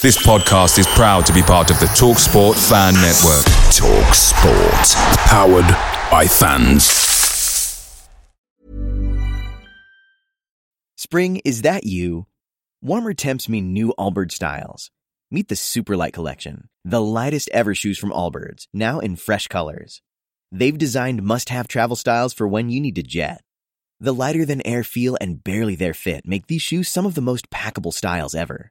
This podcast is proud to be part of the TalkSport Fan Network. TalkSport, powered by fans. Spring, is that you? Warmer temps mean new Allbirds styles. Meet the Superlight Collection, the lightest ever shoes from Allbirds, now in fresh colors. They've designed must have travel styles for when you need to jet. The lighter than air feel and barely there fit make these shoes some of the most packable styles ever.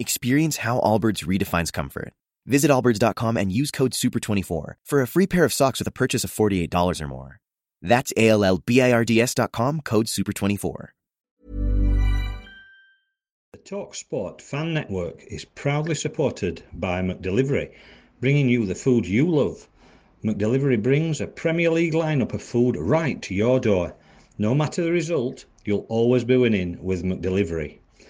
Experience how Allbirds redefines comfort. Visit allbirds.com and use code SUPER24 for a free pair of socks with a purchase of $48 or more. That's A-L-L-B-I-R-D-S.com, code SUPER24. The TalkSport Fan Network is proudly supported by McDelivery, bringing you the food you love. McDelivery brings a Premier League lineup of food right to your door. No matter the result, you'll always be winning with McDelivery.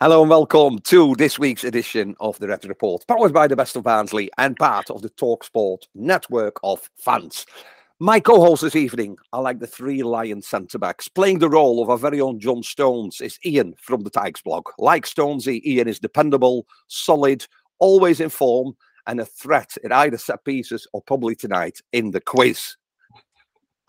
Hello and welcome to this week's edition of the Red Report, powered by the best of Barnsley and part of the Talksport network of fans. My co-host this evening are like the three Lion centre backs, playing the role of our very own John Stones. Is Ian from the Tykesblog. Like Stonesy, Ian is dependable, solid, always in form, and a threat at either set pieces or probably tonight in the quiz.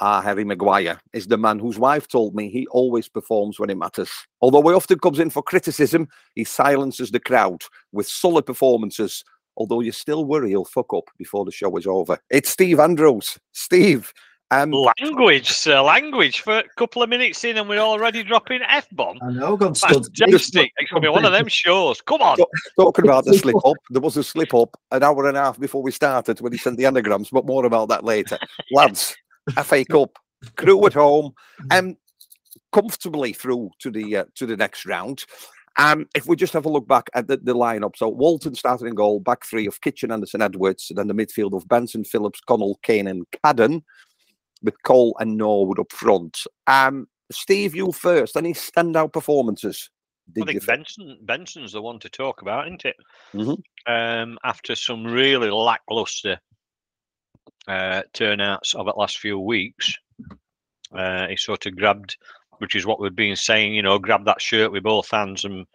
Ah, Harry Maguire is the man whose wife told me he always performs when it matters. Although he often comes in for criticism, he silences the crowd with solid performances. Although you still worry he'll fuck up before the show is over. It's Steve Andrews. Steve. Um, language, sir, language. For a couple of minutes in, and we're already dropping f bomb. I know, gone That's majestic. It's going to be one of them shows. Come on. Talking about the slip up, there was a slip up an hour and a half before we started when he sent the anagrams, but more about that later. Lads, FA Cup, crew at home, and um, comfortably through to the uh, to the next round. Um, if we just have a look back at the, the lineup, so Walton started in goal, back three of Kitchen, Andersen, Edwards, and then the midfield of Benson, Phillips, Connell, Kane, and Cadden, with Cole and Norwood up front. Um, Steve, you first. Any standout performances? I think Benson Benson's the one to talk about, isn't it? Mm-hmm. Um, after some really lackluster uh, turnouts of the last few weeks, uh, he sort of grabbed, which is what we've been saying, you know, grab that shirt with both hands and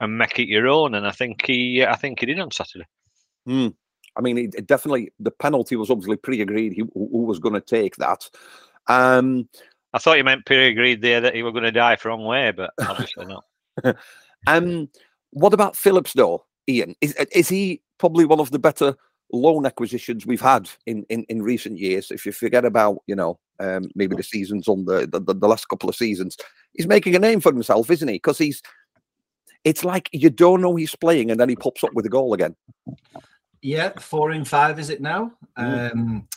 and make it your own. And I think he, I think he did on Saturday. Mm. I mean, it, it definitely the penalty was obviously pre-agreed. He, who was going to take that? Um, I thought you meant pre-agreed there that he was going to die wrong way, but obviously not. um, what about Phillips though, Ian? Is is he probably one of the better loan acquisitions we've had in, in, in recent years. If you forget about, you know, um, maybe the seasons on the, the, the last couple of seasons, he's making a name for himself, isn't he? Because he's, it's like you don't know he's playing and then he pops up with a goal again. Yeah, four in five is it now? Mm. Um,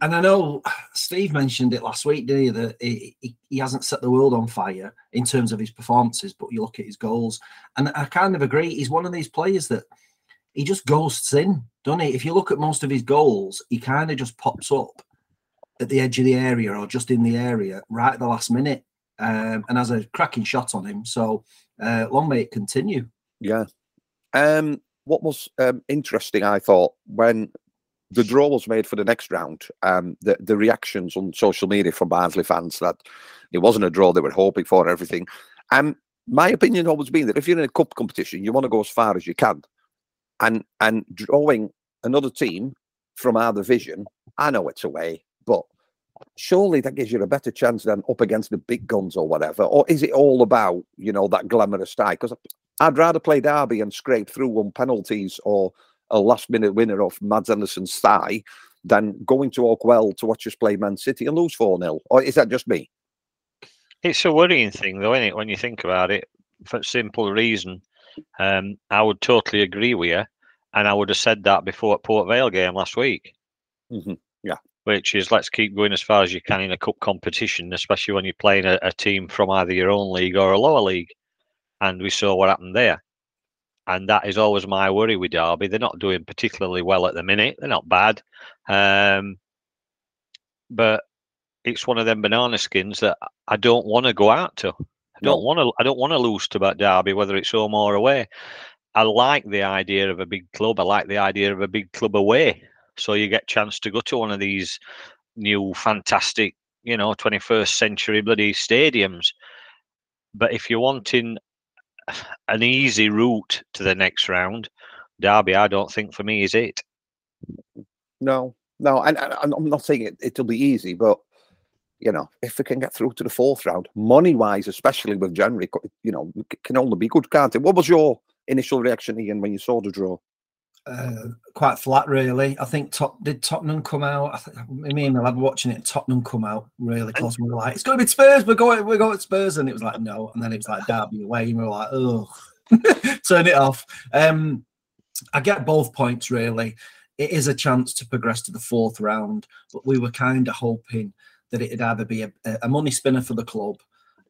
and I know Steve mentioned it last week, did he? That he, he, he, hasn't set the world on fire in terms of his performances, but you look at his goals, and I kind of agree. He's one of these players that he just ghosts in, doesn't he? If you look at most of his goals, he kind of just pops up at the edge of the area or just in the area right at the last minute um, and has a cracking shot on him. So uh, long may it continue. Yeah. Um, what was um, interesting, I thought, when the draw was made for the next round, um, the, the reactions on social media from Barnsley fans that it wasn't a draw they were hoping for and everything. Um, my opinion always been that if you're in a cup competition, you want to go as far as you can and and drawing another team from our division. I know it's away, but surely that gives you a better chance than up against the big guns or whatever. Or is it all about you know that glamorous style? Because I'd rather play Derby and scrape through on penalties or a last minute winner off Mads Andersen's thigh than going to Oakwell to watch us play Man City and lose 4 0. Or is that just me? It's a worrying thing, though, isn't it, when you think about it, for a simple reason. Um, I would totally agree with you. And I would have said that before at Port Vale game last week. Mm-hmm. Yeah. Which is let's keep going as far as you can in a cup competition, especially when you're playing a, a team from either your own league or a lower league. And we saw what happened there. And that is always my worry with Derby. They're not doing particularly well at the minute. They're not bad. Um, but it's one of them banana skins that I don't want to go out to. I don't want to. I don't want to lose to that Derby, whether it's home or away. I like the idea of a big club. I like the idea of a big club away, so you get chance to go to one of these new fantastic, you know, 21st century bloody stadiums. But if you're wanting an easy route to the next round, Derby, I don't think for me is it. No, no, and, and I'm not saying it, it'll be easy, but you know, if we can get through to the fourth round, money wise, especially with January, you know, can only be good, can't it? What was your initial reaction, Ian, when you saw the draw? Uh, quite flat, really. I think top did Tottenham come out. I think me and my lad watching it. Tottenham come out really close. And we were like, "It's going to be Spurs. We're going. We're going Spurs." And it was like, "No." And then it was like Derby away, and we were like, "Oh, turn it off." Um, I get both points really. It is a chance to progress to the fourth round, but we were kind of hoping that it'd either be a, a money spinner for the club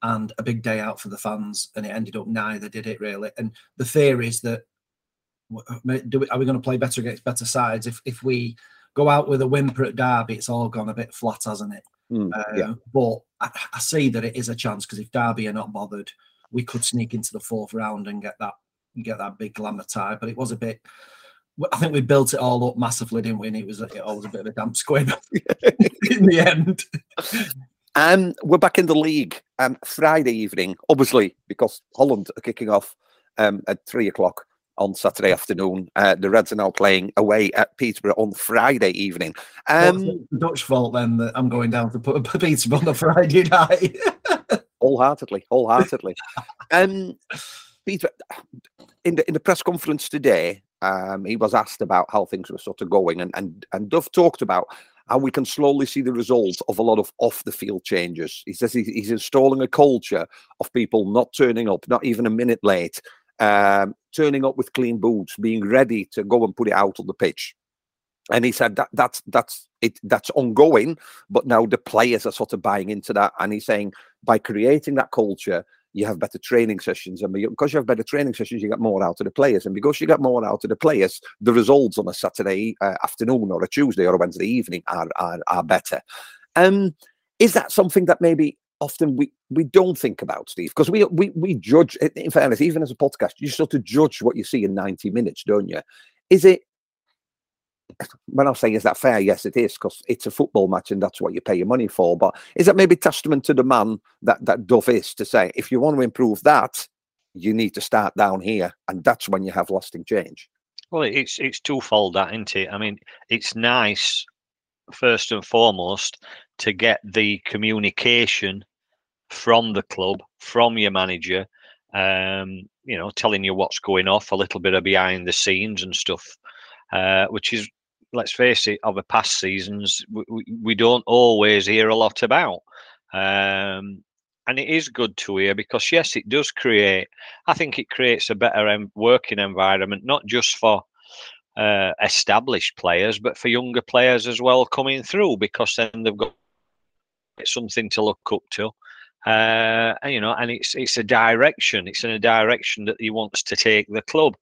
and a big day out for the fans, and it ended up neither did it really. And the fear is that do we, are we going to play better against better sides? If if we go out with a whimper at Derby, it's all gone a bit flat, hasn't it? Mm, yeah. Uh, but I, I, see that it is a chance because if Derby are not bothered, we could sneak into the fourth round and get that get that big glamour tie. But it was a bit. I think we built it all up massively, didn't we? And it was it was a bit of a damp squib in the end. Um, we're back in the league um, Friday evening, obviously, because Holland are kicking off um, at three o'clock on Saturday afternoon. Uh, the Reds are now playing away at Peterborough on Friday evening. Um, Dutch fault then that I'm going down to put Peterborough on the Friday night. wholeheartedly, wholeheartedly. um, Peter, in the in the press conference today, um, he was asked about how things were sort of going, and and and Duff talked about how we can slowly see the results of a lot of off the field changes. He says he's installing a culture of people not turning up, not even a minute late, um, turning up with clean boots, being ready to go and put it out on the pitch. And he said that that's that's it that's ongoing, but now the players are sort of buying into that. And he's saying by creating that culture, you have better training sessions, and because you have better training sessions, you get more out of the players, and because you get more out of the players, the results on a Saturday uh, afternoon or a Tuesday or a Wednesday evening are are, are better. Um, is that something that maybe often we we don't think about, Steve, because we we we judge. In fairness, even as a podcast, you sort of judge what you see in ninety minutes, don't you? Is it? When I'm saying is that fair? Yes, it is because it's a football match and that's what you pay your money for. But is that maybe testament to the man that that Duff is to say if you want to improve that, you need to start down here, and that's when you have lasting change. Well, it's it's twofold, that isn't it? I mean, it's nice first and foremost to get the communication from the club, from your manager, um, you know, telling you what's going off, a little bit of behind the scenes and stuff, uh, which is, let's face it, over past seasons, we, we don't always hear a lot about. Um, and it is good to hear because, yes, it does create, I think it creates a better working environment, not just for uh, established players, but for younger players as well coming through because then they've got something to look up to. Uh, and, you know, and it's it's a direction. It's in a direction that he wants to take the club,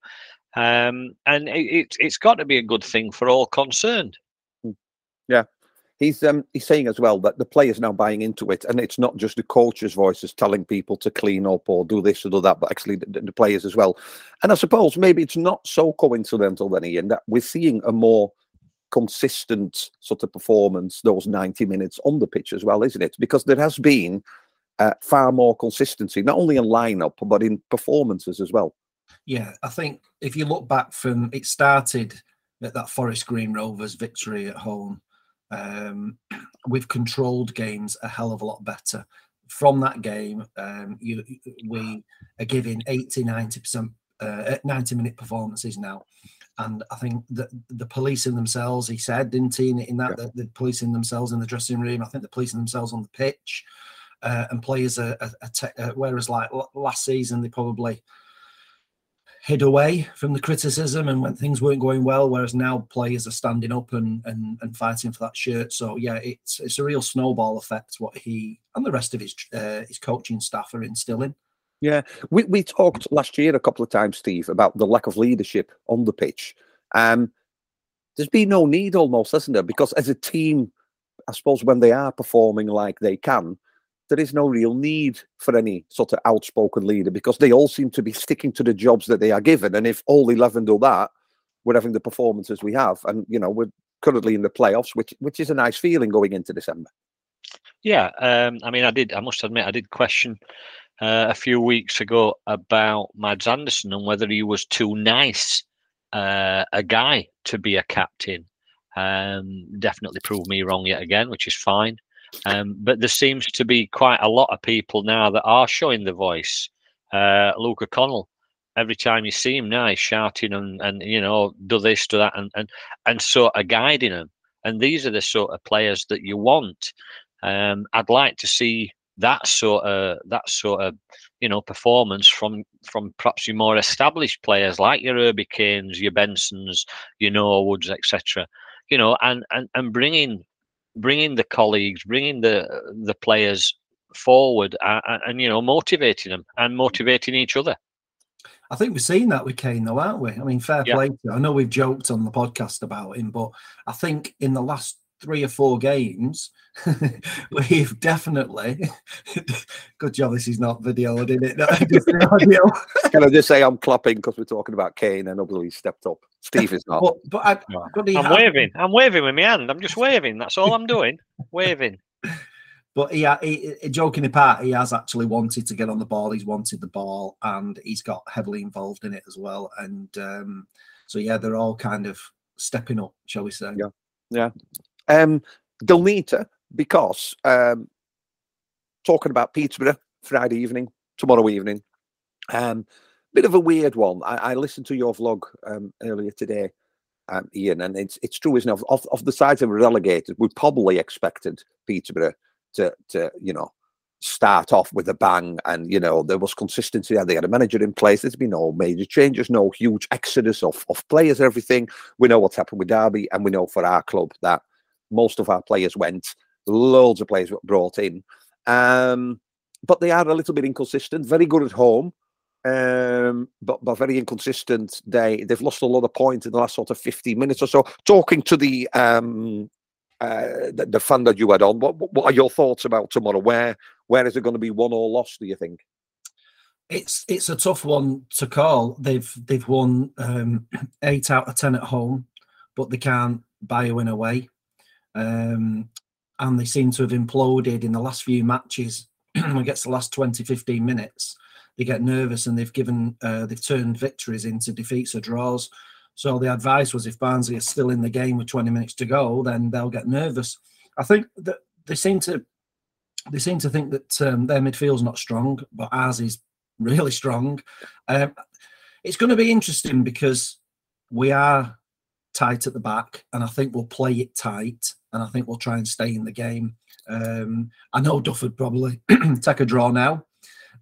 um, and it, it, it's got to be a good thing for all concerned. Hmm. Yeah, he's um, he's saying as well that the players now buying into it, and it's not just the coach's voices telling people to clean up or do this or do that, but actually the, the players as well. And I suppose maybe it's not so coincidental then, Ian, that we're seeing a more consistent sort of performance those 90 minutes on the pitch as well, isn't it? Because there has been uh, far more consistency, not only in lineup but in performances as well. Yeah, I think if you look back from it started at that Forest Green Rovers victory at home, um, we've controlled games a hell of a lot better. From that game, um, you, we are giving 80, 90%, uh, 90 minute performances now. and I think that the policing themselves, he said, didn't he, in, that, Yeah. the, the policing themselves in the dressing room. I think the policing themselves on the pitch. Uh, and players are, are, are te- uh, whereas like l- last season they probably hid away from the criticism and when things weren't going well whereas now players are standing up and and, and fighting for that shirt so yeah it's it's a real snowball effect what he and the rest of his uh, his coaching staff are instilling Yeah, we we talked last year a couple of times, Steve, about the lack of leadership on the pitch. Um, there's been no need almost, hasn't there? Because as a team, I suppose when they are performing like they can, there is no real need for any sort of outspoken leader because they all seem to be sticking to the jobs that they are given. And if all eleven do that, we're having the performances we have, and you know we're currently in the playoffs, which which is a nice feeling going into December. Yeah, um, I mean, I did. I must admit, I did question uh, a few weeks ago about Mads Andersen and whether he was too nice uh, a guy to be a captain. Um, definitely proved me wrong yet again, which is fine. Um, but there seems to be quite a lot of people now that are showing the voice. Uh, Luke O'Connell, every time you see him now, he's shouting and, and you know, do this, do that, and, and, and sort of guiding them. And these are the sort of players that you want. Um, I'd like to see that sort of that sort of you know performance from from perhaps your more established players like your Herbie Kanes, your Bensons, your Norwoods, etc. You know, and and and bringing bringing the colleagues, bringing the the players forward, and, and you know motivating them and mm. motivating each other. I think we've seen that with Kane, though, aren't we? I mean, fair Yeah. play. I know we've joked on the podcast about him, but I think in the last three or four games, we've definitely. Good job. This is not video, isn't it? No, just audio. Can I just say I'm clapping because we're talking about Kane and nobody stepped up. Steve is not. But but I, but I'm has- waving. I'm waving with my hand. I'm just waving. That's all I'm doing. waving. But he, he, he- joking apart, he has actually wanted to get on the ball. He's wanted the ball, and he's got heavily involved in it as well. And um, so, yeah, they're all kind of stepping up, shall we say? Yeah, yeah. Um, because um, talking about Peterborough Friday evening, tomorrow evening. Um, bit of a weird one. I, I listened to your vlog um, earlier today, um, Ian, and it's it's true, isn't it? Of, of, of the sides were relegated, we probably expected Peterborough to to you know start off with a bang, and you know there was consistency. They had a manager in place. There's been no major changes, no huge exodus of of players. Everything we know what's happened with Derby, and we know for our club that most of our players went. Loads of players were brought in, um, but they are a little bit inconsistent. Very good at home, um, but but very inconsistent. They they've lost a lot of points in the last sort of fifteen minutes or so. Talking to the um, uh, the, the fan that you had on, what what are your thoughts about tomorrow? Where where is it going to be won or lost? Do you think? It's it's a tough one to call. They've they've won um, eight out of ten at home, but they can't buy a win away. Um, and they seem to have imploded in the last few matches. when it the last 20, 15 minutes, they get nervous and they've given uh, they've turned victories into defeats or draws. So the advice was if Barnsley are still in the game with 20 minutes to go, then they'll get nervous. I think that they seem to they seem to think that um, their midfield's not strong, but ours is really strong. Um, it's going to be interesting because we are tight at the back, and I think we'll play it tight, and I think we'll try and stay in the game. Um, I know Duff would probably take a draw now,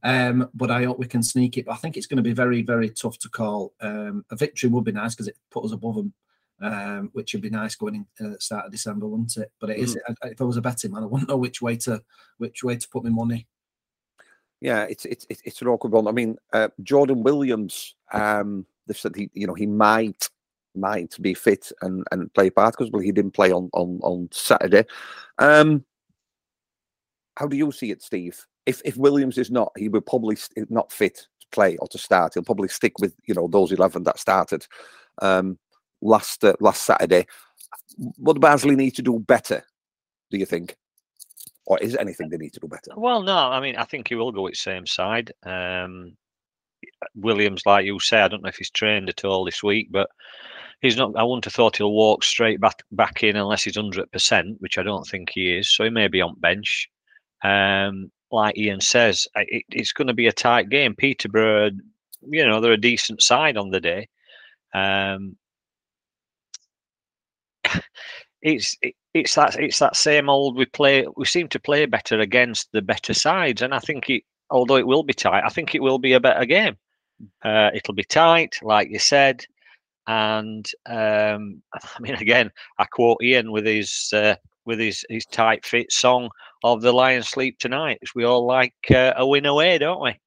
um, but I hope we can sneak it. But I think it's going to be very, very tough to call. Um, a victory would be nice because it put us above them, um, which would be nice going in uh, start of December, wouldn't it? But it is. I- If I was a betting man, I wouldn't know which way to which way to put my money. Yeah, it's it's it's it's an awkward one. I mean, uh, Jordan Williams. Um, they said he, you know, he might might be fit and and play part because well, he didn't play on on on Saturday. Um, how do you see it, Steve? If if Williams is not, he will probably not fit to play or to start. He'll probably stick with you know those eleven that started um, last uh, last Saturday. What do Barnsley need to do better? Do you think, or is anything they need to do better? Well, no, I mean, I think he will go with same side. Um, Williams, like you say, I don't know if he's trained at all this week, but he's not. I wouldn't have thought he'll walk straight back back in unless he's hundred percent, which I don't think he is. So he may be on bench. Um, like Ian says, it, it's going to be a tight game. Peterborough, you know, they're a decent side on the day. Um, it's it, it's that it's that same old. We play. We seem to play better against the better sides, and I think it. Although it will be tight, I think it will be a better game. Uh, it'll be tight, like you said, and um, I mean, again, I quote Ian with his uh, with his his tight fit song of the Lions Sleep Tonight. We all like uh, a win away, don't we?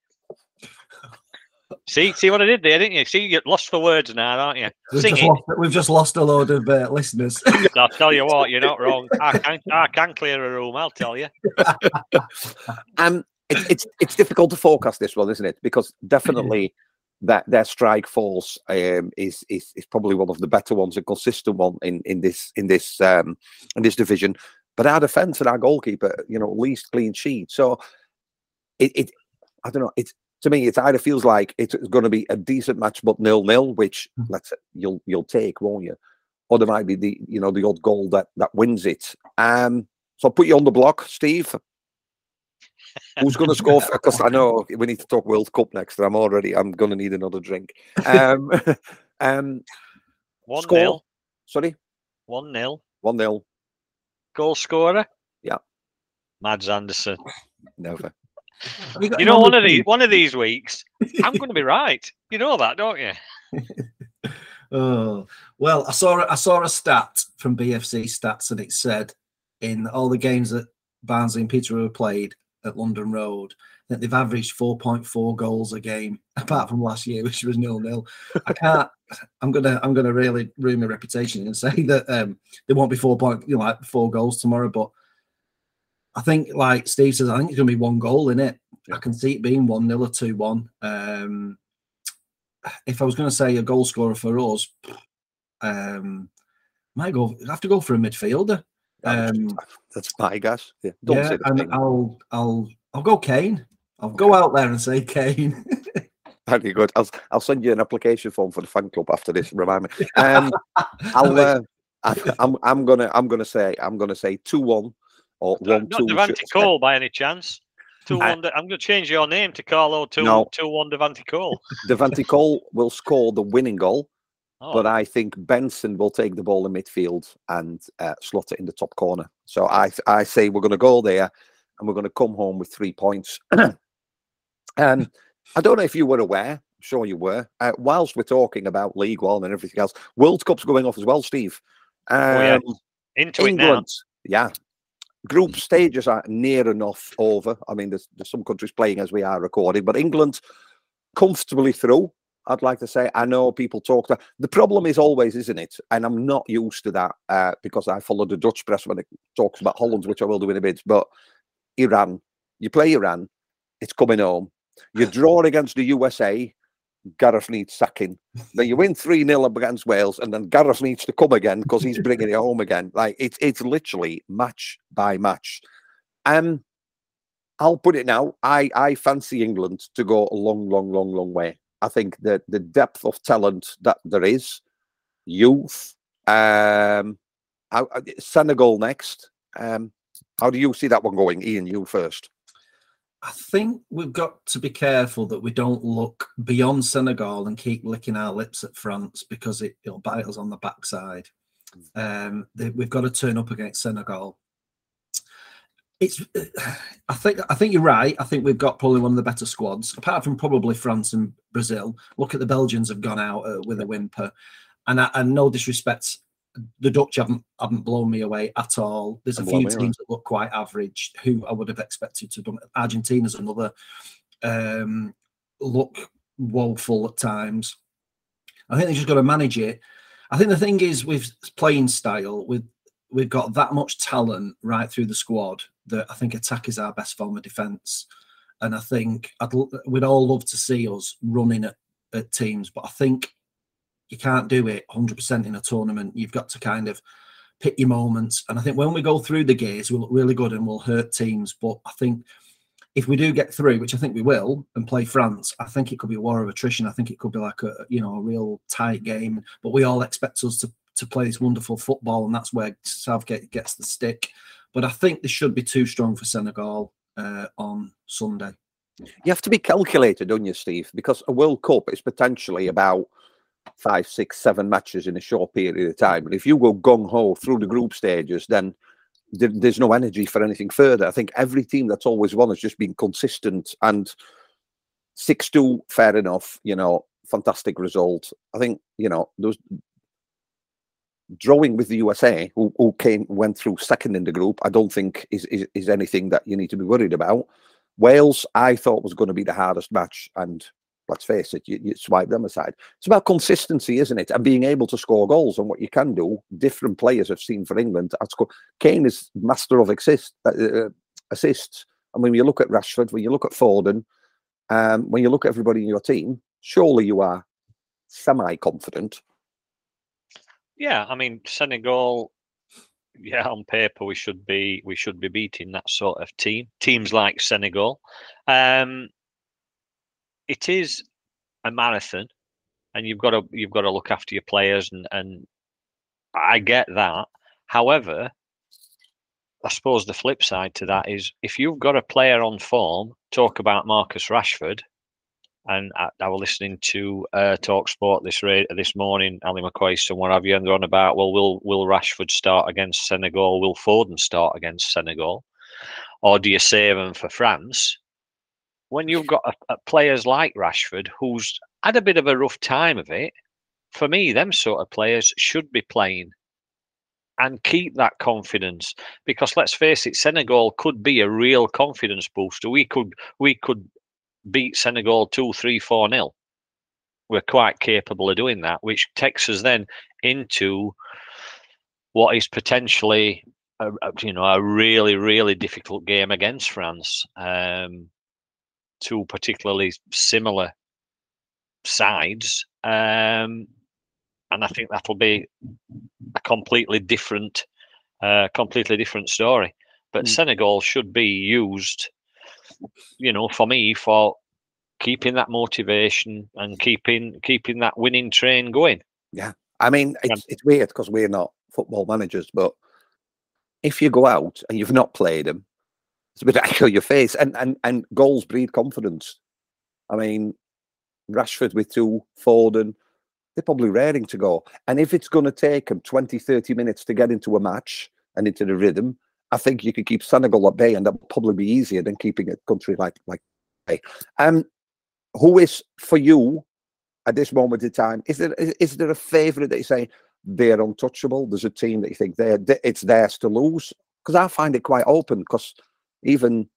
See, see what I did there, didn't you? See, you get lost for words now, aren't you? We've Sing just, it. lost, we've just lost a load of uh, listeners. I'll tell you what, you're not wrong. I can, I can clear a room. I'll tell you. Um, it's it's it's difficult to forecast this one, isn't it? Because definitely that their strike force um, is is is probably one of the better ones, a consistent one in in this in this um, in this division. But our defense and our goalkeeper, you know, least clean sheet. So it, it I don't know. It's to me, it either feels like it's going to be a decent match, but nil nil, which let's say you'll you'll take, won't you? Or there might be the you know the odd goal that that wins it. Um, so I'll put you on the block, Steve. Who's going to score? Because I know we need to talk World Cup next, and I'm already I'm going to need another drink. Um, um, One Score. nil. sorry, One nil. one nil. Goal scorer. Yeah. Mads Andersen. Never. You know, one of these one of these weeks, I'm going to be right. You know that, don't you? Oh well, I saw I saw a stat from BFC Stats, and it said in all the games that Barnsley and Peterborough have played at London Road that they've averaged 4.4 goals a game, apart from last year, which was nil nil. I can't. I'm gonna I'm gonna really ruin my reputation and say that um, there won't be four point you know like four goals tomorrow, but I think like Steve says, I think it's gonna be one goal in it. I can see it being one 0 or two one. Um, if I was going to say a goal scorer for us, um, might go. I have to go for a midfielder. Um, That's my guess. Yeah. Don't yeah, say the and. I'll I'll I'll go Kane. I'll go out there and say Kane. Very good. I'll I'll send you an application form for the fan club after this. Remind me. Um, I'll. Uh, I, I'm I'm gonna I'm gonna say I'm gonna say two one or Uh, one Not two. Devante Cole by any chance. Two I, one. I'm going to change your name to Carlo two No. two one Devante Cole. Devante Cole will score the winning goal, Oh, but I think Benson will take the ball in midfield and uh, slot it in the top corner. So I I say we're going to go there and we're going to come home with three points. um, I don't know if you were aware. I'm sure you were. Uh, whilst we're talking about League One and everything else, World Cup's going off as well, Steve. Um, yeah. into it now. England, yeah. Group stages are near enough over. I mean, there's, there's some countries playing as we are recording, but England comfortably through. I'd like to say. I know people talk that the problem is always, isn't it? And I'm not used to that uh, because I follow the Dutch press when it talks about Holland, which I will do in a bit. But Iran, you play Iran, it's coming home. You draw against the USA, Gareth needs sacking. Then you win 3 0 against Wales, and then Gareth needs to come again because he's bringing it home again. Like it's it's literally match by match. Um, I'll put it now. I I fancy England to go a long, long, long, long way. I think that the depth of talent that there is, youth, um, I- Senegal next. Um, how do you see that one going, Ian? You first. I think we've got to be careful that we don't look beyond Senegal and keep licking our lips at France because it, it'll bite us on the backside. Um, they, we've got to turn up against Senegal. It's, I think, I think you're right. I think we've got probably one of the better squads, apart from probably France and Brazil. Look at the Belgians have gone out uh, with a whimper, and I, and no disrespect, the Dutch haven't haven't blown me away at all. There's a few away. teams that look quite average who I would have expected to do. Argentina's another um, look woeful at times. I think they just got to manage it. I think the thing is with playing style, with we've got that much talent right through the squad that I think attack is our best form of defence. And I think I'd, we'd all love to see us running at, at teams, but I think you can't do it 100% in a tournament. You've got to kind of pick your moments. And I think when we go through the gears, we'll look really good and we'll hurt teams. But I think if we do get through, which I think we will, and play France, I think it could be a war of attrition. I think it could be like a you know a real tight game. But we all expect us to to play this wonderful football, and that's where Southgate gets the stick. But I think this should be too strong for Senegal uh, on Sunday. You have to be calculated, don't you, Steve? Because a World Cup is potentially about five, six, seven matches in a short period of time. And if you go gung ho through the group stages, then there's no energy for anything further. I think every team that's always won has just been consistent and six two, fair enough. You know, fantastic result. I think you know those drawing with the USA, who, who came went through second in the group. I don't think is, is is anything that you need to be worried about. Wales, I thought was going to be the hardest match, and let's face it, you, you swipe them aside. It's about consistency, isn't it? And being able to score goals and what you can do. Different players have seen for England. Kane is master of assist, uh, uh, assists. And when you look at Rashford, when you look at Foden, um, when you look at everybody in your team, surely you are semi confident. Yeah, I mean Senegal. Yeah, on paper we should be we should be beating that sort of team. Teams like Senegal. Um, it is a marathon, and you've got to you've got to look after your players, and and I get that. However, I suppose the flip side to that is if you've got a player on form, talk about Marcus Rashford, and I, I was listening to uh, Talk Sport this ra- this morning, Ally McCoist and what have you, and they're on about, well, will will Rashford start against Senegal? Will Foden start against Senegal, or do you save him for France? When you've got a, a players like Rashford, who's had a bit of a rough time of it, for me, them sort of players should be playing and keep that confidence because let's face it senegal could be a real confidence booster we could we could beat Senegal 2 3 4 0. We're quite capable of doing that, which takes us then into what is potentially a, you know a really really difficult game against France. Um, two particularly similar sides, um, and I think that'll be a completely different, uh, completely different story. But mm. Senegal should be used you know, for me, for keeping that motivation and keeping keeping that winning train going. Yeah, I mean, it's, it's weird because we're not football managers, but if you go out and you've not played them, it's a bit echo your face, and and and goals breed confidence. I mean, Rashford with two, Foden, they're probably raring to go. And if it's going to take them 20, 30 minutes to get into a match and into the rhythm, I think you could keep Senegal at bay, and that would probably be easier than keeping a country like like. Um, who is for you at this moment in time? Is there is, is there a favourite that you say they're untouchable? There's a team that you think they're it's theirs to lose? Because I find it quite open. Because even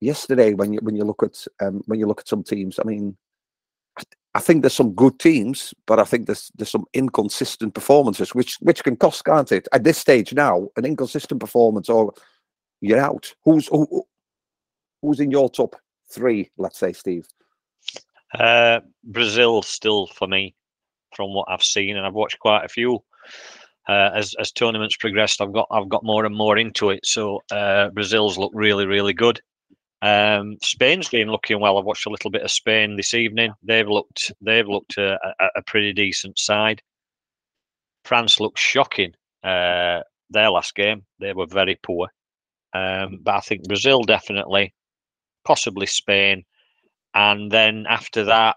yesterday, when you when you look at um, when you look at some teams, I mean, I think there's some good teams, but I think there's there's some inconsistent performances, which which can cost, can't it? At this stage now, an inconsistent performance, or you're out. Who's who, who's in your top three? Let's say, Steve. Uh, Brazil still for me, from what I've seen, and I've watched quite a few. Uh, as as tournaments progressed, I've got I've got more and more into it. So uh, Brazil's look really really good. Um, Spain's been looking well. I've watched a little bit of Spain this evening. They've looked they've looked a, a, a pretty decent side. France looked shocking. Uh, their last game, they were very poor. Um, but I think Brazil definitely, possibly Spain, and then after that,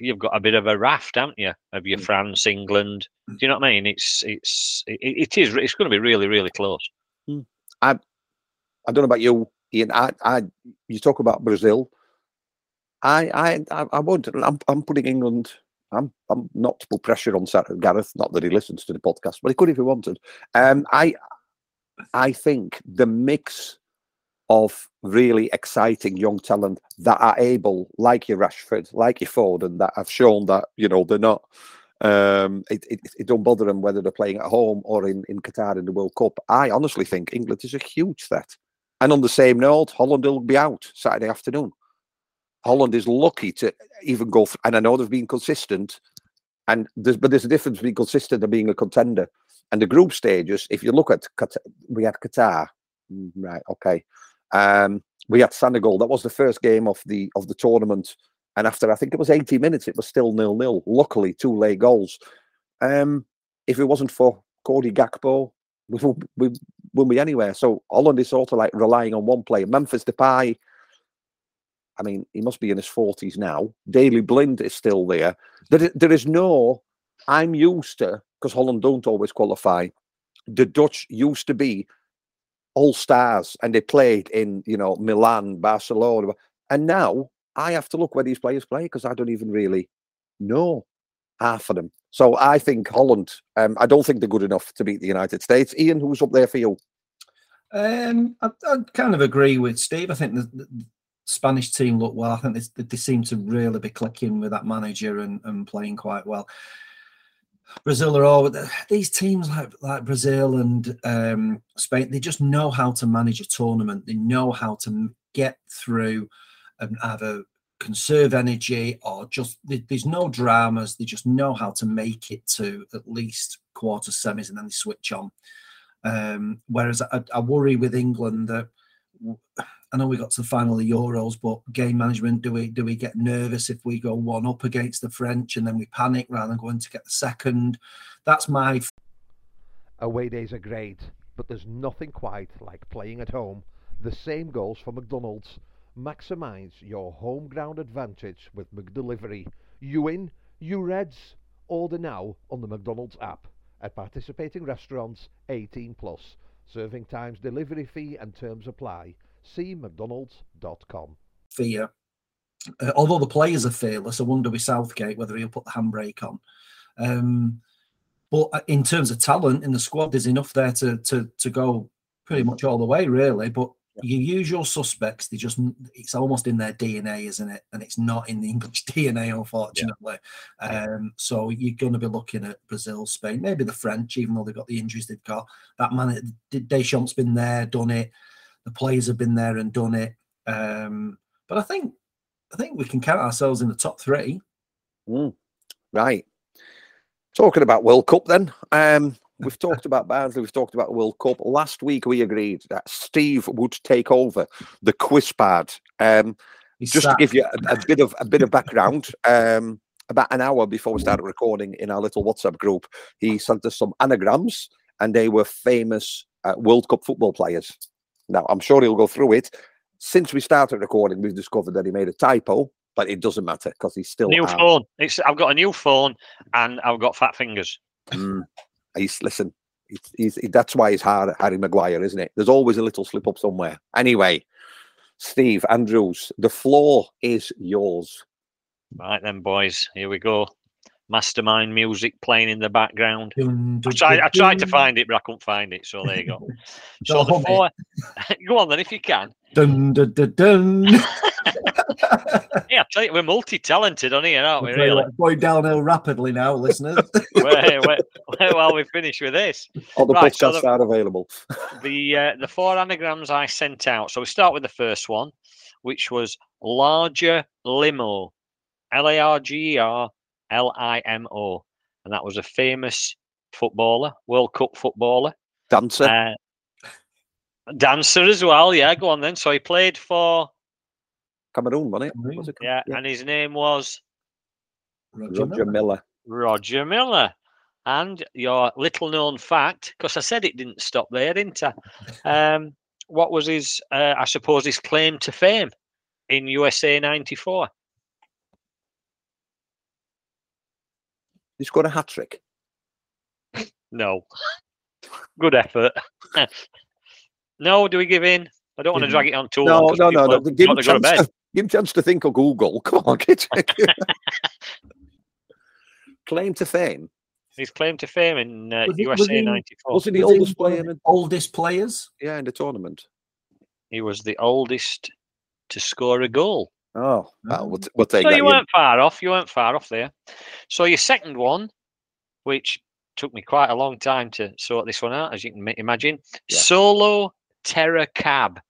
you've got a bit of a raft, haven't you? Of your mm. France, England. Do you know what I mean? It's it's it, it is it's going to be really really close. Mm. I I don't know about you, Ian, I, I, you talk about Brazil. I, I, I would. I'm, I'm putting England. I'm, I'm not to put pressure on Gareth. Not that he listens to the podcast, but he could if he wanted. Um, I, I think the mix of really exciting young talent that are able, like your Rashford, like your Ford, and that have shown that you know they're not. Um, it, it, it don't bother them whether they're playing at home or in, in Qatar in the World Cup. I honestly think England is a huge threat. And on the same note, Holland will be out Saturday afternoon. Holland is lucky to even go, and I know they've been consistent, and there's, but there's a difference between consistent and being a contender. And the group stages, if you look at Qatar, we had Qatar, mm, right? Okay, um, we had Senegal. That was the first game of the of the tournament, and after I think it was 80 minutes, it was still nil nil. Luckily, two late goals. Um, if it wasn't for Cody Gakpo, we, we wouldn't be anywhere. So Holland is sort of like relying on one player. Memphis Depay, I mean, he must be in his 40s now. Daley Blind is still there. There, there is no I'm used to because Holland don't always qualify. The Dutch used to be all stars, and they played in you know Milan, Barcelona, and now I have to look where these players play because I don't even really know half of them. So I think Holland. Um, I don't think they're good enough to beat the United States. Ian, who's up there for you? Um, I, I kind of agree with Steve. I think the, the Spanish team look well. I think they, they seem to really be clicking with that manager and, and playing quite well. Brazil are all these teams like like Brazil and um, Spain. They just know how to manage a tournament. They know how to get through and either conserve energy or just there's no dramas. They just know how to make it to at least quarter semis and then they switch on. Um, whereas I, I worry with England that I know we got to the final of the Euros, but game management, do we do we get nervous if we go one up against the French and then we panic rather than going to get the second? That's my away days are great, but there's nothing quite like playing at home. The same goes for McDonald's. Maximize your home ground advantage with McDelivery. You in, you Reds. Order now on the McDonald's app at participating restaurants 18 plus. Serving times, delivery fee and terms apply see mcdonalds.com. Fear. Uh, although the players are fearless, I wonder with Southgate whether he'll put the handbrake on. Um, but uh, in terms of talent in the squad, there's enough there to to to go pretty much all the way, really. But your usual suspects, they just it's almost in their DNA, isn't it? And it's not in the English DNA, unfortunately. Yeah. Um, so you're going to be looking at Brazil, Spain, maybe the French, even though they've got the injuries they've got. That man, Deschamps, been there, done it. The players have been there and done it. Um, but I think I think we can count ourselves in the top three. Mm, right. Talking about World Cup, then. Um, we've talked about Barnsley. We've talked about the World Cup. Last week we agreed that Steve would take over the quiz pad. Um, just to give you a, a, bit of a bit of background. Um, about an hour before we started recording in our little WhatsApp group, he sent us some anagrams, and they were famous uh, World Cup football players. Now, I'm sure he'll go through it. Since we started recording, we've discovered that he made a typo, but it doesn't matter because he's still new phone. It's I've got a new phone and I've got fat fingers. Mm. He's listen. He's, he's, that's why he's hard, Harry Maguire, isn't it? There's always a little slip up somewhere. Anyway, Steve Andrews, the floor is yours. Right then, boys. Here we go mastermind music playing in the background. Dun, dun, I, tried, dun, I tried to find it, but I couldn't find it. So there you go. so the four, go on then if you can. Dun, dun, dun, dun. yeah, I tell you, we're multi-talented on here, aren't we? Really? Going downhill rapidly now, listeners. wait, wait, wait, while we finish with this. All the right, podcasts so the, are available. the uh, the four anagrams I sent out. So we start with the first one, which was larger limo. L A R G E R L I M O, and that was a famous footballer, World Cup footballer, dancer, uh, dancer as well. Yeah, go on then. So he played for Cameroon, wasn't it? Was it yeah, yeah, and his name was Roger, Roger Milla. Roger Milla. And your little known fact, because I said it didn't stop there, didn't I? Um, what was his, uh, I suppose, his claim to fame in USA 94? He scored a hat trick. No. Good effort. no, do we give in? I don't want to drag it on too no, long. No, no, no, Give him, chance to, give him chance to think of Google. Come on, get Claim to fame. His claim to fame in uh, USA '94. Was he the was oldest player? In, oldest players? Yeah, in the tournament. He was the oldest to score a goal. Oh, well, we'll, we'll take so that. you weren't far off. You weren't far off there. So your second one, which took me quite a long time to sort this one out, as you can imagine, yeah. solo terror cab.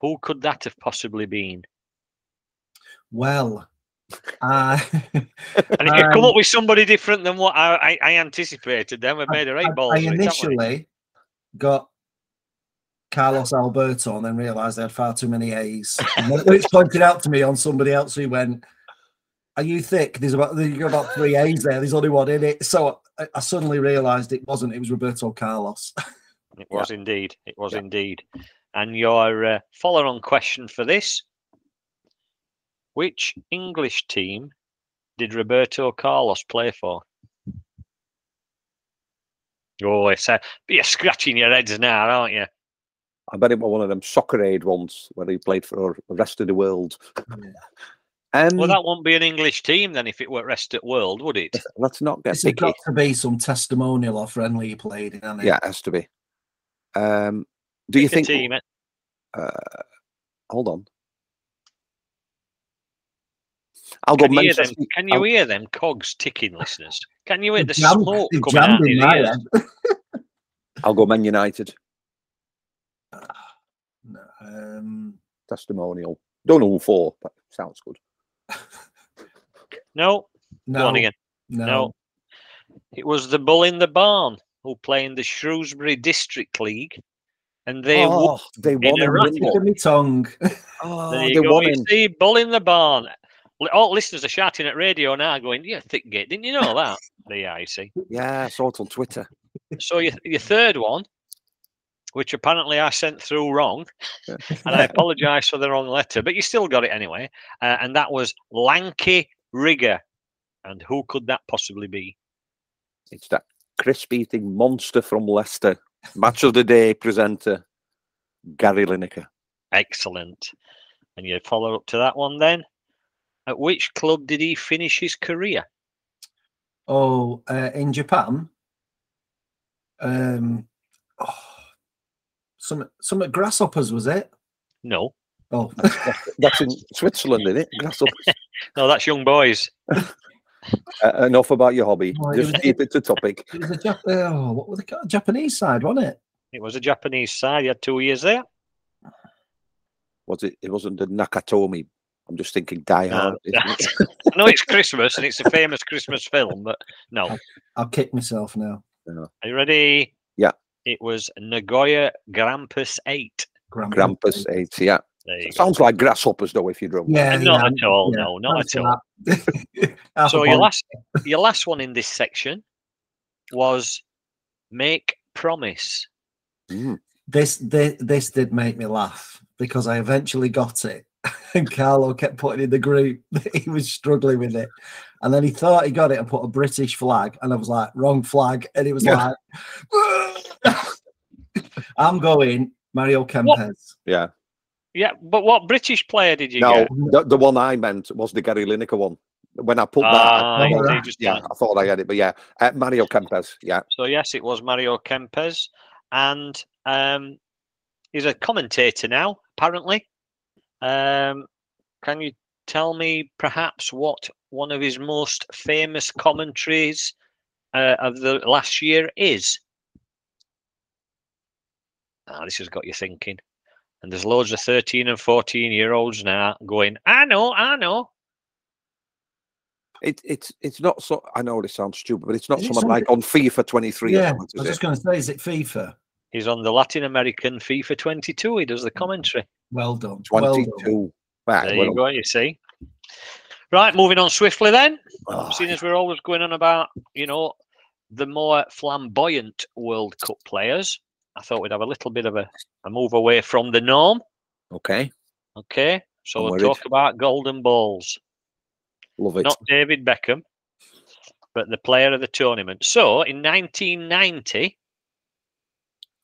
Who could that have possibly been? Well, uh, and if you um, come up with somebody different than what I, I, I anticipated, then we've made a right ball. I initially got Carlos Alberto and then realised they had far too many A's. Which pointed out to me on somebody else who went, Are you thick? There's about you got about three A's there. There's only one in it. So I, I suddenly realised it wasn't. It was Roberto Carlos. it was yeah. indeed. It was yeah. indeed. And your uh, follow-on question for this: Which English team did Roberto Carlos play for? Oh, it's a, you're scratching your heads now, aren't you? I bet it was one of them soccer aid ones where he played for the rest of the world. Um, Well, that won't be an English team then if it were rest at world, would it? let's not get This has picky. got to be some testimonial or friendly he played in, hasn't it? Yeah, it has to be. Um, do you Pick a think? team, eh? Uh, hold on. I'll go Can you, hear them, can you I'll- hear them cogs ticking, listeners? Can you hear the They've smoke coming out of in his my ears? head. I'll go Man United. No, um, Testimonial. Don't know who for, but sounds good. No, no, go on again. no. No. It was the Bull in the Barn who play in the Shrewsbury District League, and they won. oh, they won a him, racket. didn't Give me tongue. they? Oh, There they go. won You him. see, Bull in the Barn. All listeners are shouting at radio now, going, "Yeah, thick gate, didn't you know that?" yeah, you see. Yeah, I saw it on Twitter. So your your third one, which apparently I sent through wrong, and I apologise for the wrong letter, but you still got it anyway. Uh, and that was Lanky Rigger. And who could that possibly be? It's that crisp eating monster from Leicester. Match of the day presenter, Gary Lineker. Excellent. And you follow up to that one then. At which club did he finish his career? Oh, uh, in Japan. Um, oh, some some grasshoppers was it? No, Oh, That's in Switzerland, isn't it? Grasshoppers. no, that's young boys. Uh, enough about your hobby. Oh, it Just was- keep it to topic. it was a Jap- oh, what was the Japanese side, wasn't it? It was a Japanese side. You had two years there. Was it? It wasn't the Nakatomi. I'm just thinking Die Hard. isn't it? I know it's Christmas and it's a famous Christmas film, but no. I'll kick myself now. Are you ready? Yeah. It was Nagoya Grampus 8. Grampus eight. Yeah, There you go. sounds like grasshoppers though. If you drunk. Yeah, not yeah, at all. yeah, no, not thanks at all. So your last, your last one in this section was make promise. Mm. this, this this did make me laugh because I eventually got it, and Carlo kept putting in the group that he was struggling with it, and then he thought he got it and put a British flag, and I was like, wrong flag, and it was Yeah. like, I'm going Mario Kempes. Yeah. Yeah, but what British player did you No, get? the, the one I meant was the Gary Lineker one. When I put that, Ah, I thought- just yeah. I thought I had it, but yeah, uh, Mario Kempes. Yeah, So yes, it was Mario Kempes, and um, he's a commentator now, apparently. Um, can you tell me perhaps what one of his most famous commentaries uh, of the last year is? Ah, this has got you thinking. And there's loads of 13 and 14 year olds now going, I know, I know. it, it's it's not so. I know this sounds stupid, but it's not Is it someone like on FIFA 23. or Yeah, I something, was is just going to say, is it FIFA? He's on the Latin American FIFA 22. He does the commentary. Well done. Well done. 22. Right, There well, you go, you see. Right, moving on swiftly then. oh, Seeing as we're always going on about, you know, the more flamboyant World Cup players, I thought we'd have a little bit of a, a move away from the norm. okay, Okay, so I'm we'll worried. talk about golden balls. love it. Not David Beckham, but the player of the tournament. So in 1990,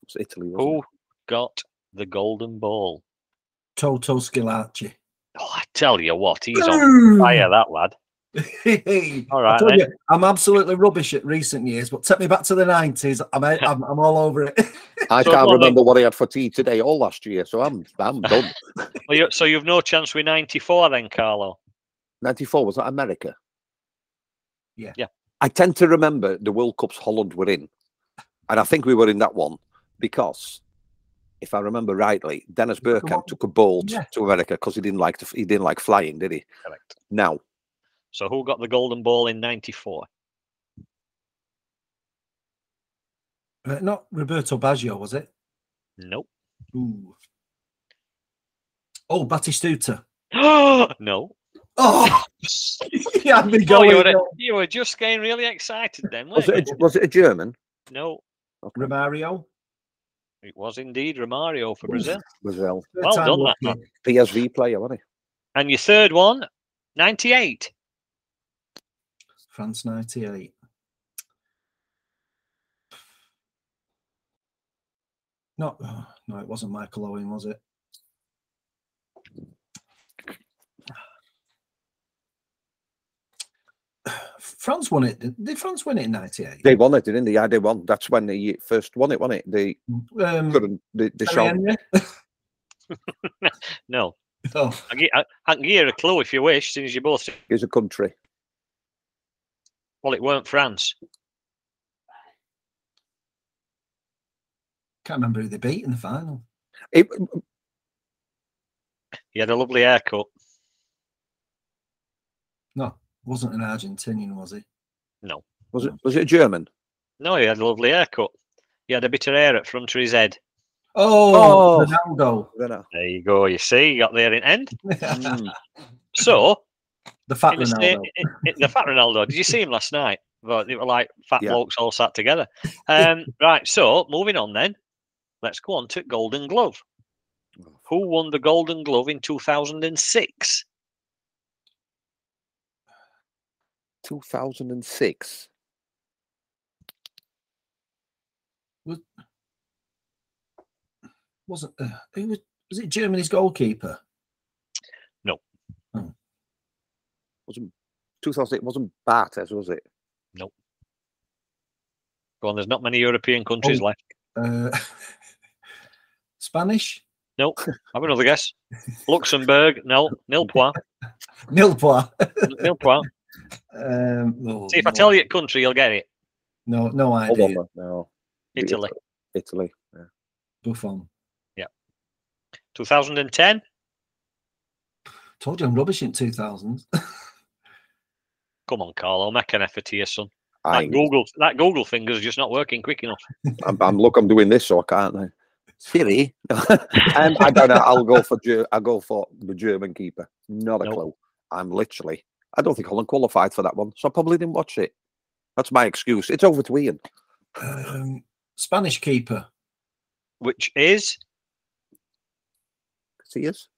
It's Italy, wasn't who got the golden ball? Toto Schillaci. Oh, I tell you what, he's on fire, that lad. All I told you, I'm absolutely rubbish at recent years, but take me back to the 90s. I'm, I'm, I'm all over it. it? I So can't what, remember what I had for tea today or last year, so I'm I'm done. Well, you, so you've no chance with 94 then, Carlo? 94 was that America? Yeah. Yeah. I tend to remember the World Cups Holland were in, and I think we were in that one because, if I remember rightly, Dennis the one- Bergkamp took a boat Yeah. to America because he didn't like to, he didn't like flying, did he? Correct. Now, So who got the golden ball in 94? Uh, not Roberto Baggio, was it? Nope. Ooh. Oh, Batistuta. no. Oh, he had me Oh, you were, you were just getting really excited then, was it a, was it a German? No, Romario. it was indeed Romario for Brazil. Brazil, Well done, that lucky. PSV player, wasn't he? And your third one, 98. France 98. Not, oh, no, it wasn't Michael Owen, was it? France won it. Did did France win it in '98? They won it, didn't they? Yeah, they won. That's when they first won it, wasn't it? They Um, couldn't. The, the Terry show. Henry? No, Oh, I, I, I can give you a clue if you wish, since you both. is a country. Well, it weren't France. can't remember who they beat in the final. It, He had a lovely haircut. No, wasn't an Argentinian, was he? No, was it? Was it a German? no, he had a lovely haircut. He had a bit of hair at front of his head. Oh, Oh. Ronaldo. I. There you go. You see, you got there in end. Mm. So, the fat in the, Ronaldo. in- in- the fat Ronaldo. Did you see him last night? But they were like fat Yeah. blokes all sat together. Um, right. So, moving on then. Let's go on to Golden Glove. Who won the Golden Glove in 2006? 2006. Wasn't uh, who was was it Germany's goalkeeper? Wasn't 2000? Wasn't Barthez, was it? Nope. Go on. There's not many European countries Oh. left. Uh, Spanish? Nope. Have another guess. Luxembourg. No. Nil point. Nilpois. Um, oh, See if I tell you a country, you'll get it. No, no idea. on. No. Italy. Italy. Yeah. Buffon. 2010. Told you I'm rubbish in 2000s. Come on, Carlo. Make an effort here, son. I, That Google, that Google finger's just not working quick enough. I'm, I'm look. I'm doing this, so I can't. Now. Siri. um, I don't know. I'll go for. Ger- I'll go for the German keeper. Not a Nope. clue. I'm literally. I don't think Holland qualified for that one, so I probably didn't watch it. That's my excuse. It's over to Ian. um, Spanish keeper. Which is See us.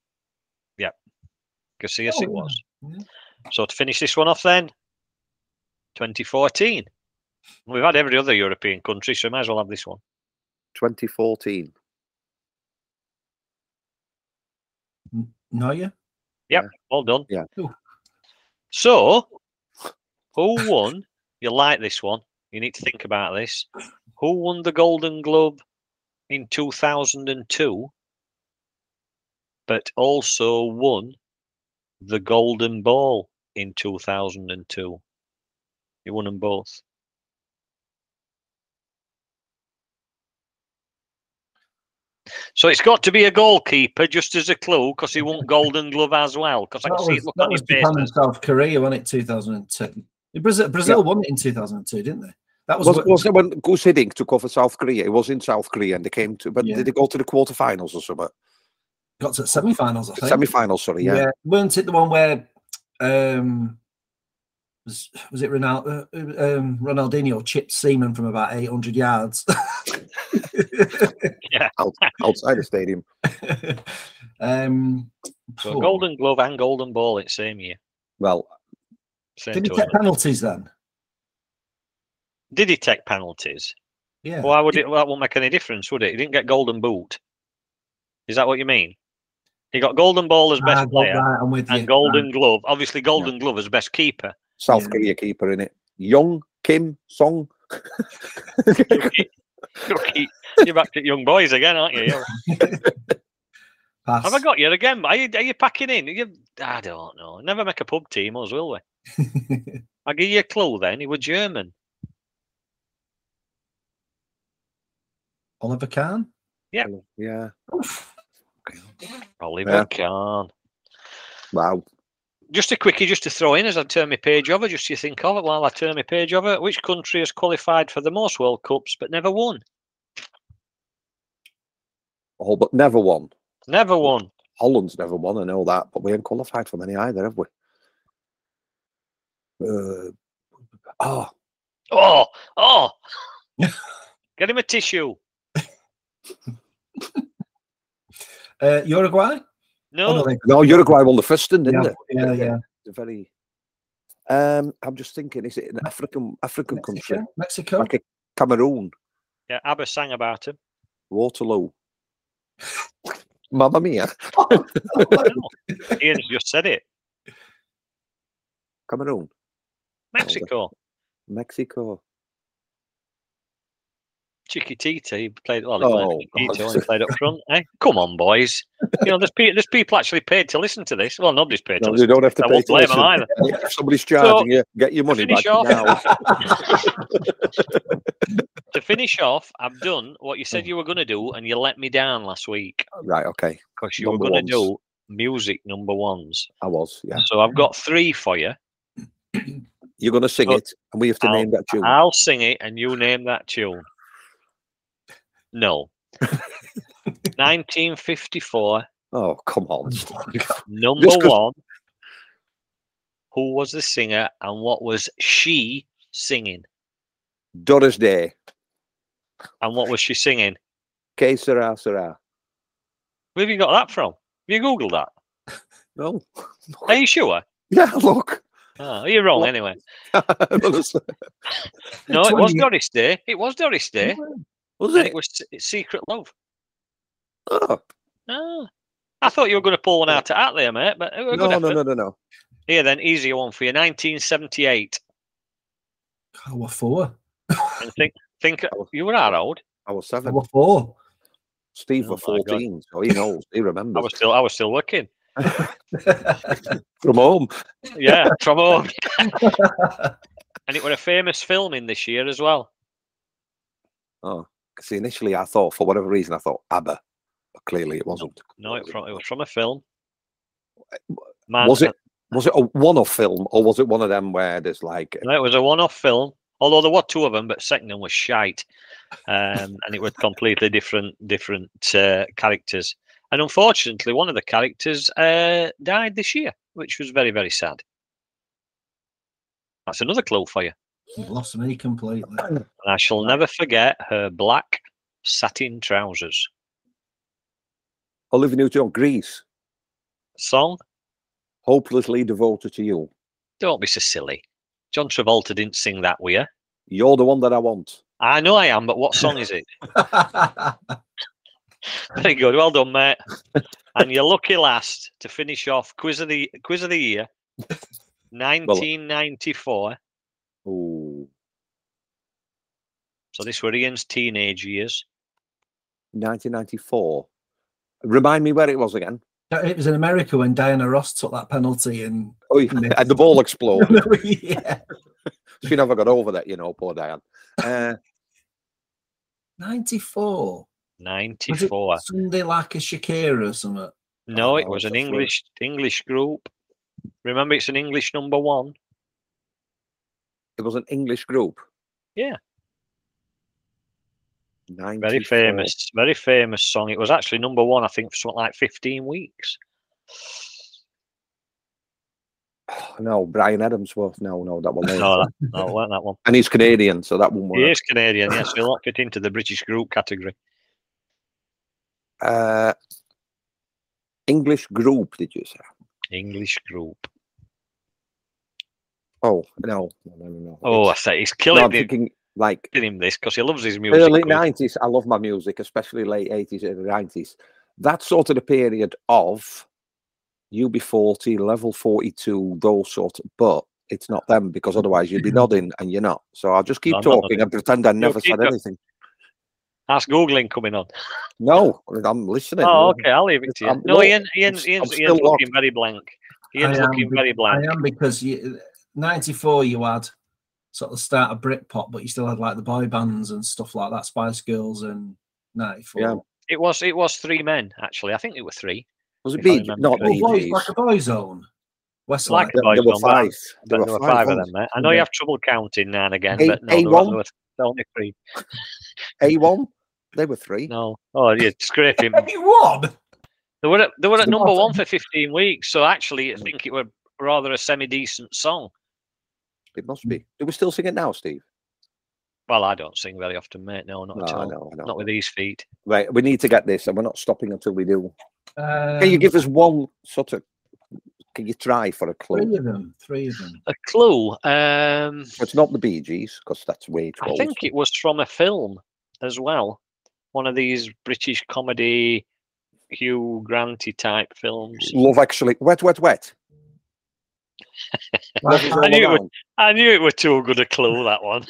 Casillas Oh, it was. yeah. So to finish this one off then, 2014. We've had every other European country, so we might as well have this one. 2014. Neuer. All done. Yeah. Ooh. So, who won? You like this one? You need to think about this. Who won the Golden Globe in 2002, but also won the Golden Ball in 2002? He won them both. So it's got to be a goalkeeper, just as a clue, because he won Golden Glove as well. Because I That can see was, it look that on his face. Japan and South Korea, wasn't it? 2002. Brazil, Brazil won it in 2002, didn't they? That was, Was, what- was it when Guus Hiddink took over South Korea? It was in South Korea and they came to, but Yeah. did they go to the quarterfinals or something? got to the semi-finals, I think. Semi-finals, sorry, yeah. weren't it the one where um was, was it Ronaldo, uh, um, Ronaldinho chipped Seaman from about 800 yards? Out, outside the stadium. um, So phew. Golden Glove and Golden Ball in same year. Well, Same Did he take penalties then? Did he take penalties? Yeah. Why would it? Well, that won't make any difference, would it? He didn't get Golden Boot. Is that what you mean? He got Golden Ball as best Ah, player right, I'm with you. and Golden Glove. Obviously, Golden Glove as best keeper. South Yeah. Korea keeper in it. Young Kim Song. Rookie- rookie. You're back at young boys again, aren't you? Have I got you again? Are you, are you packing in? Are you, I don't know. Never make a pub team, us, will we? I'll give you a clue then. He was German. Oliver Kahn? Yeah. Yeah. Oliver Yeah. Kahn. Wow. Just a quickie, just to throw in as I turn my page over, just you think of it while I turn my page over. Which country has qualified for the most World Cups but never won? All but never won. Never won. Holland's never won, I know that, but we haven't qualified for many either, have we? Uh, oh, Oh, oh. Get him a tissue. Uh, Uruguay? No, Oh, no, they- no, Uruguay won the first, one, didn't yeah, it? yeah, yeah. It's a very. Um, I'm just thinking, is it an African African country Mexico? Mexico? like a Cameroon? yeah, ABBA sang about him. Waterloo. Mamma mia. Ian's just said it. Cameroon. Mexico. Mexico. Chiquitita, he played well. Oh, played, Chiquitita God. he played up front. Eh? Come on, boys. You know, there's, pe- there's people actually paid to listen to this. Well, nobody's paid to listen. you don't have to I pay to listen. either. If somebody's charging you, get your money back off- now. to finish off, I've done what you Hmm. said you were going to do, and you let me down last week right, okay. because you were Number going to do music number ones. I was, yeah. So I've got three for you. You're going to sing But it, and we have to I'll- name that tune. I'll sing it, and you name that tune. No. 1954, Oh, come on. Number one. Who was the singer, and what was she singing? Doris Day. And what was she singing? Que sera, sera. Where have you got that from? Have you googled that? No. Are you sure? Yeah, look. Oh, you're wrong anyway. No, it was 20 Doris Day. It was Doris Day. Was it? it was Secret Love. Oh, Ah. I thought you were going to pull one out of hat there, mate. But it no, no, no, no, no. Here then, easier one for you. 1978. I was four. And think, think you were that old. I was I seven. was four. Steve Oh was my God. 14, so he knows. He remembers. I was still, I was still working. From home. Yeah, from home. and it was a famous film in this year as well. Oh, see, initially I thought, for whatever reason, I thought ABBA. But clearly it wasn't. No, it, from, it was from a film. Man, Was it? Was it a one-off film, or was it one of them where there's like No, it was a one-off film. Although there were two of them, but second one was shite, um, and it was completely different, different uh, characters. And unfortunately, one of the characters uh, died this year, which was very, very sad. That's another clue for you. You lost me completely. And I shall never forget her black satin trousers. Olivia Newton-John, Grease, Song? hopelessly devoted to you. Don't be so silly. John Travolta didn't sing that, with you? You're the one that I want. I know I am, but what song is it? Very good. Well done, mate. and you're lucky last to finish off quiz of the quiz of the year, 1994. Ooh, So this were Ian's teenage years. 1994. Remind me where it was again. it was in America when Diana Ross took that penalty and Oh, yeah, and the ball exploded. yeah. she never got over that, you know, poor Diane. Uh, 94. 94. Sunday like a Shakira or something? No, Oh, it was an a fluke. English English group. Remember, it's an English number one. it was an English group. Yeah. 94. Very famous, very famous song. It was actually number one, I think, for something like 15 weeks. No, Brian Adamsworth. No, no, that one. No, that, no, weren't that one. and he's Canadian, so that one. He is Canadian, yes. He'll not fit into the British group category. Uh, English group, did you say? English group. Oh no, no, no, no. no. Oh, I say he's no, killing I'm him, thinking like him this because he loves his music. early nineties. I love my music, especially late eighties and nineties. That's sort of the period of UB40, level 42, those sort of, but it's not them because otherwise you'd be nodding and you're not. So I'll just keep No, talking and pretend I never keep said go- anything. That's Googling coming on. No, I'm listening. Oh, okay. I'll leave it to you. I'm- No, look, Ian, Ian's, I'm Ian's, Ian's looking locked. very blank. Ian's I am looking be- very blank. I am because you, 94 you had sort of start of Britpop, but you still had like the boy bands and stuff like that, Spice Girls and 94. Yeah. It was it was three men actually. I think it were three. Was it if I Bee? remember Not Bee boys, like a Boyzone. Westlife. Like a There, boys there were five. But There there were were five, five of them, mate. I know you have trouble counting now and again, A- but no, there were, A1? there were only three. A1. They were three. No. Oh, you're scraping. Hey, what? They were at, they were at The number bottom. one for 15 weeks, so actually, I think it were rather a semi-decent song. It must be. Do we still sing it now, Steve? Well, I don't sing very often, mate. No, not No, at all. know, I know. Not with these feet. Right, we need to get this, and we're not stopping until we do. Um, Can you give us one sort of? Can you try for a clue? three of them? Three of them. A clue. Um, It's not the Bee Gees because that's way too I old. think it was from a film as well. one of these British comedy Hugh Granty type films. Love Actually, Wet, Wet, Wet. Love is all I knew, it was, around. I knew it was too good a clue that one.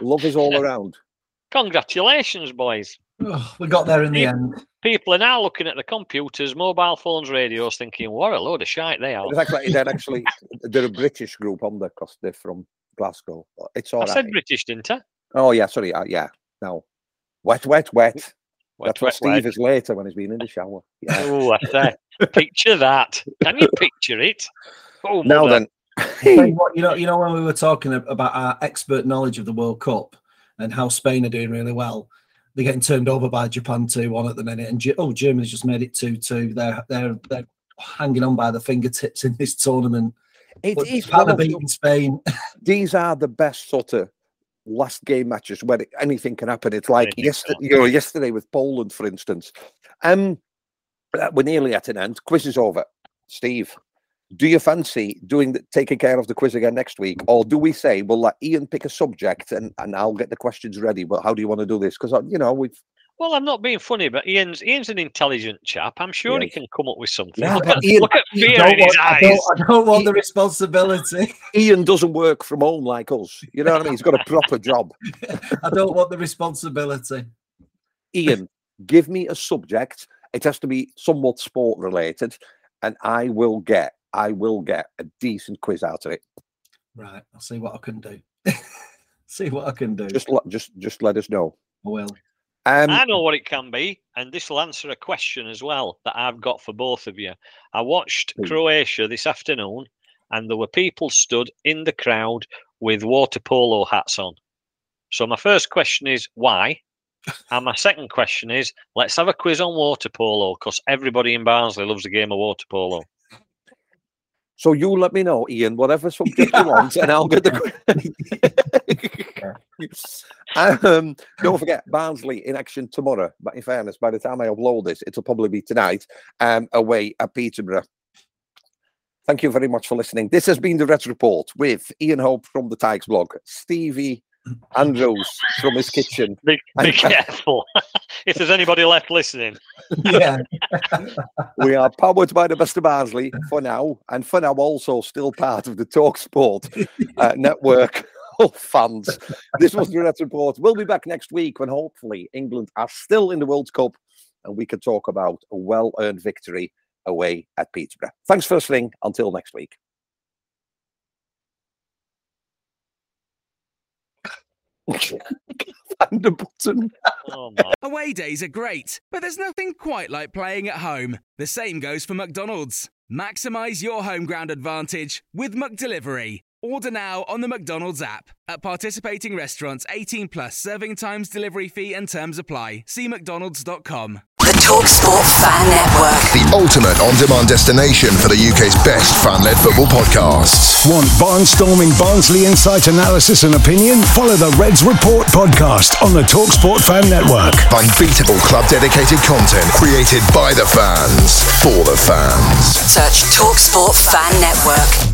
Love is all around. Congratulations, boys. Oh, we got there in the Yeah. end. People are now looking at the computers, mobile phones, radios, thinking, "What a load of shite they are." It's actually, they're actually they're a British group on there because they're from Glasgow. It's all I right. said British, didn't I? Oh yeah, sorry. Uh, yeah, no. Wet, wet, wet. Wet, That's what Steve is later when he's been in the shower. Yeah. Oh, I say, picture that. Can you picture it? Oh, now mother. then, you what, you know, you know when we were talking about our expert knowledge of the World Cup and how Spain are doing really well, they're getting turned over by Japan two one at the minute, and oh, Germany's just made it two two. They're they're they're hanging on by the fingertips in this tournament. it But is Japan of beating Spain. these are the best sort of last game matches where it- anything can happen. It's like yesterday, you know, yesterday with Poland, for instance. Um, uh, we're nearly at an end. Quiz is over. Steve, do you fancy doing the, taking care of the quiz again next week, or do we say we'll let Ian pick a subject and, and I'll get the questions ready? But how do you want to do this? Because you know we've Well, I'm not being funny, but Ian's Ian's an intelligent chap. I'm sure he can come up with something. Yeah, look, at, Ian- look at I fear don't in his want- I eyes. don't, I don't want the responsibility. Ian doesn't work from home like us. You know what I mean? He's got a proper job. I don't want the responsibility. Ian, give me a subject. It has to be somewhat sport related, and I will get I will get a decent quiz out of it. Right, I'll see what I can do. see what I can do. Just let just just let us know. I will. Um, I know what it can be, and this will answer a question as well that I've got for both of you. I watched Please. Croatia this afternoon, and there were people stood in the crowd with water polo hats on. So my first question is why, and my second question is let's have a quiz on water polo because everybody in Barnsley loves the game of water polo. so you let me know, Ian, whatever subject you want, and I'll get the. um, don't forget Barnsley in action tomorrow. But in fairness, by the time I upload this, it'll probably be tonight. Um, away at Peterborough. Thank you very much for listening. This has been the Red Report with Ian Hope from the Tykesblog, Stevie Andrews from his kitchen. Be, be careful if there's anybody left listening. Yeah. we are powered by the best of Barnsley for now, and for now also still part of the Talk Sport uh, network of oh, fans. This was the Red Report. We'll be back next week when hopefully England are still in the World Cup and we can talk about a well earned victory away at Peterborough. Thanks for listening. Until next week. Find the button. Oh. Away days are great, but there's nothing quite like playing at home. The same goes for McDonald's. Maximize your home ground advantage with McDelivery. Order now on the McDonald's app. At participating restaurants, 18 plus serving times, delivery fee, and terms apply. See McDonald's.com. The Talksport Fan Network. The ultimate on-demand destination for the UK's best fan-led football podcasts. Want barnstorming Barnsley insight analysis and opinion? Follow the Reds Report podcast on the Talksport Fan Network. Unbeatable club-dedicated content created by the fans for the fans. Search Talksport Fan Network.